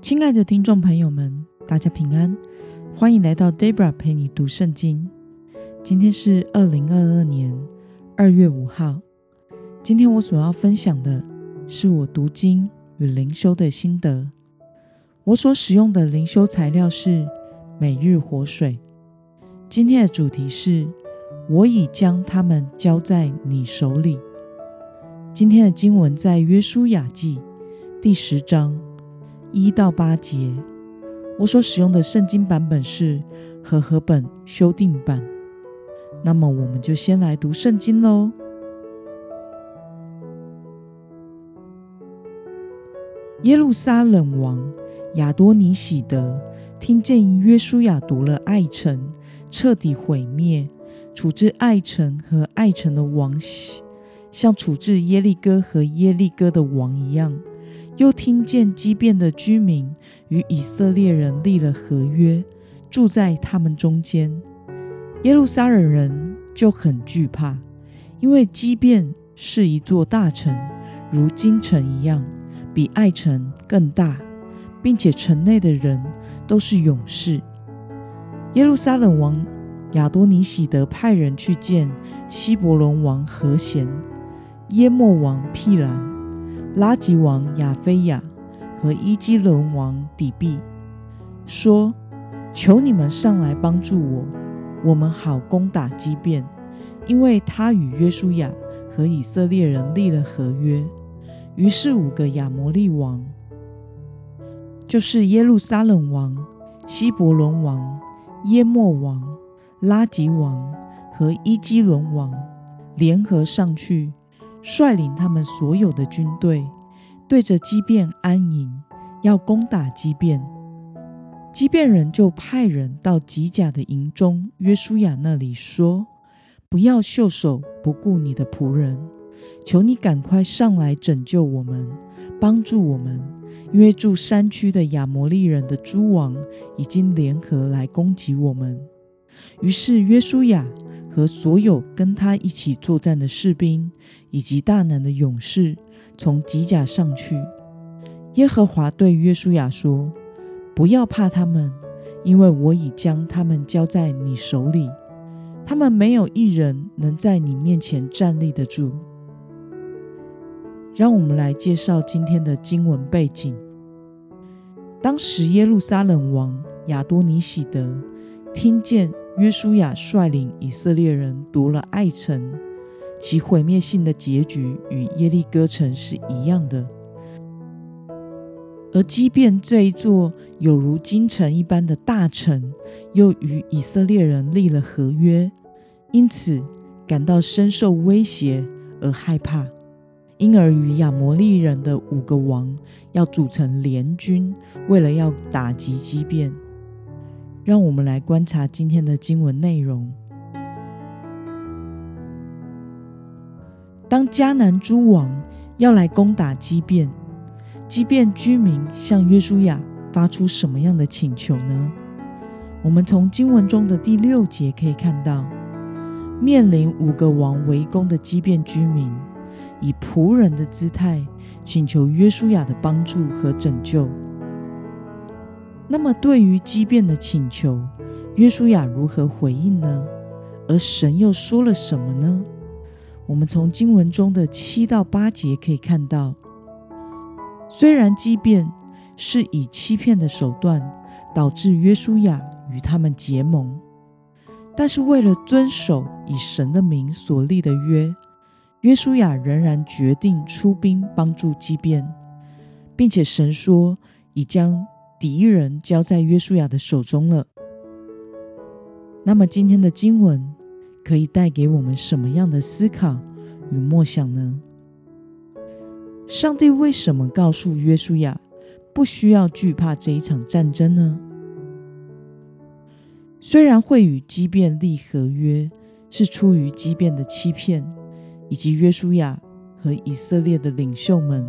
亲爱的听众朋友们，大家平安，欢迎来到 Debra 陪你读圣经。今天是二零二二年二月五号。今天我所要分享的是我读经与灵修的心得。我所使用的灵修材料是每日活水。今天的主题是：我已将他们交在你手里。今天的经文在约书亚记第十章。一到八节，我所使用的圣经版本是和合本修订版。那么，我们就先来读圣经喽。耶路撒冷王亚多尼喜德听见约书亚夺了爱城，彻底毁灭，处置爱城和爱城的王喜，像处置耶利哥和耶利哥的王一样。又听见畸变的居民与以色列人立了合约，住在他们中间。耶路撒冷人就很惧怕，因为畸变是一座大城，如京城一样，比爱城更大，并且城内的人都是勇士。耶路撒冷王亚多尼喜德派人去见希伯伦王和贤、耶莫王辟兰。拉吉王亚菲亚和伊基伦王底比说：“求你们上来帮助我，我们好攻打基变，因为他与约书亚和以色列人立了合约。”于是五个亚摩利王，就是耶路撒冷王、希伯伦王、耶莫王、拉吉王和伊基伦王，联合上去。率领他们所有的军队，对着基变安营，要攻打基变。基变人就派人到吉甲的营中约书亚那里说：“不要袖手不顾你的仆人，求你赶快上来拯救我们，帮助我们，因为住山区的亚摩利人的诸王已经联合来攻击我们。”于是约书亚。和所有跟他一起作战的士兵，以及大能的勇士，从机甲上去。耶和华对约书亚说：“不要怕他们，因为我已将他们交在你手里。他们没有一人能在你面前站立得住。”让我们来介绍今天的经文背景。当时耶路撒冷王亚多尼喜德听见。约书亚率领以色列人夺了爱城，其毁灭性的结局与耶利哥城是一样的。而即便这一座有如京城一般的大城，又与以色列人立了合约，因此感到深受威胁而害怕，因而与亚摩利人的五个王要组成联军，为了要打击畸变。让我们来观察今天的经文内容。当迦南诸王要来攻打基变，基变居民向约书亚发出什么样的请求呢？我们从经文中的第六节可以看到，面临五个王围攻的基变居民，以仆人的姿态请求约书亚的帮助和拯救。那么，对于畸变的请求，约书亚如何回应呢？而神又说了什么呢？我们从经文中的七到八节可以看到，虽然畸变是以欺骗的手段导致约书亚与他们结盟，但是为了遵守以神的名所立的约，约书亚仍然决定出兵帮助畸变，并且神说已将。敌人交在约书亚的手中了。那么今天的经文可以带给我们什么样的思考与默想呢？上帝为什么告诉约书亚不需要惧怕这一场战争呢？虽然会与畸变立合约是出于畸变的欺骗，以及约书亚和以色列的领袖们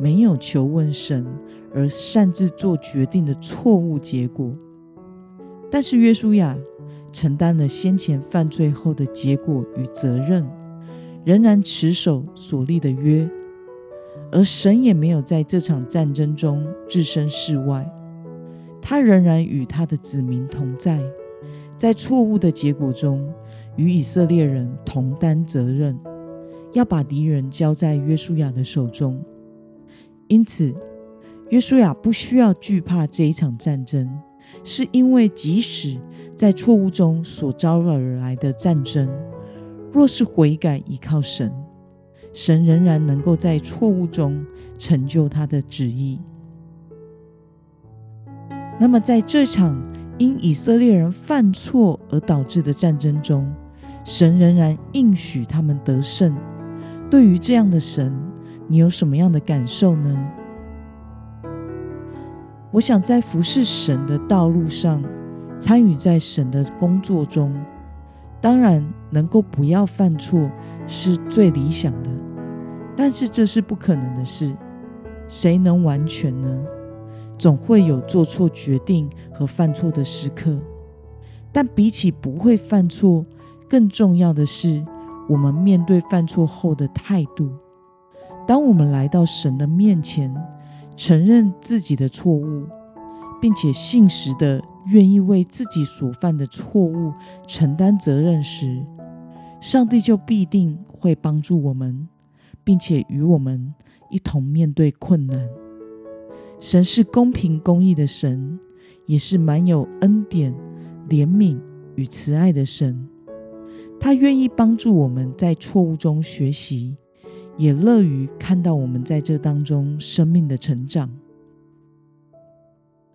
没有求问神。而擅自做决定的错误结果，但是约书亚承担了先前犯罪后的结果与责任，仍然持守所立的约。而神也没有在这场战争中置身事外，他仍然与他的子民同在，在错误的结果中与以色列人同担责任，要把敌人交在约书亚的手中。因此，约书亚不需要惧怕这一场战争，是因为即使在错误中所招惹而来的战争，若是悔改依靠神。神仍然能够在错误中成就他的旨意。那么，在这场因以色列人犯错而导致的战争中，神仍然应许他们得胜。对于这样的神，你有什么样的感受呢？我想，在服侍神的道路上，参与在神的工作中，当然能够不要犯错是最理想的。但是这是不可能的事，谁能完全呢？总会有做错决定和犯错的时刻。但比起不会犯错，更重要的是我们面对犯错后的态度。当我们来到神的面前，承认自己的错误，并且信实的愿意为自己所犯的错误承担责任时，上帝就必定会帮助我们。并且与我们一同面对困难。神是公平公义的神，也是满有恩典、怜悯与慈爱的神。他愿意帮助我们在错误中学习，也乐于看到我们在这当中生命的成长。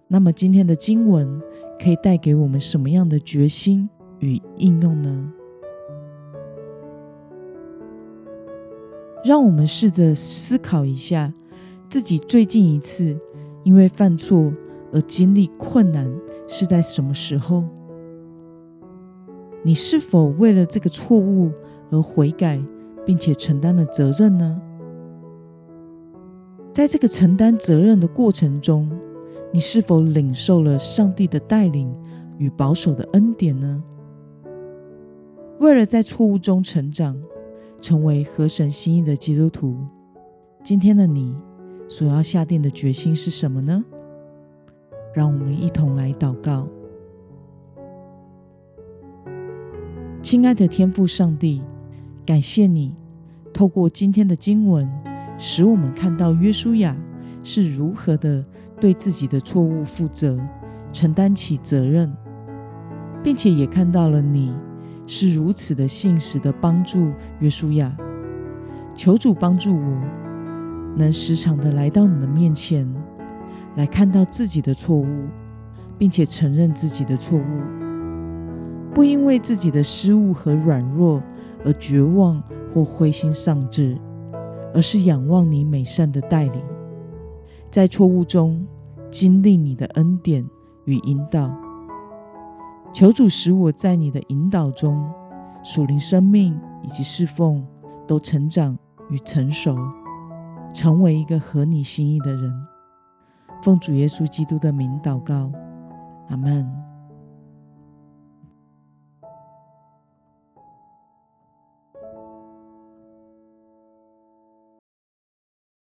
那么，今天的经文可以带给我们什么样的决心与应用呢？让我们试着思考一下，自己最近一次因为犯错而经历困难是在什么时候？你是否为了这个错误而悔改，并且承担了责任呢？在这个承担责任的过程中，你是否领受了上帝的带领与保守的恩典呢？为了在错误中成长。成为合神心意的基督徒，今天的你所要下定的决心是什么呢？让我们一同来祷告。亲爱的天父上帝，感谢你透过今天的经文，使我们看到约书亚是如何的对自己的错误负责，承担起责任，并且也看到了你。是如此的信实的帮助约书亚，求主帮助我，能时常的来到你的面前，来看到自己的错误，并且承认自己的错误，不因为自己的失误和软弱而绝望或灰心丧志，而是仰望你美善的带领，在错误中经历你的恩典与引导。求主使我在你的引导中，属灵生命以及侍奉都成长与成熟，成为一个合你心意的人。奉主耶稣基督的名祷告，阿门。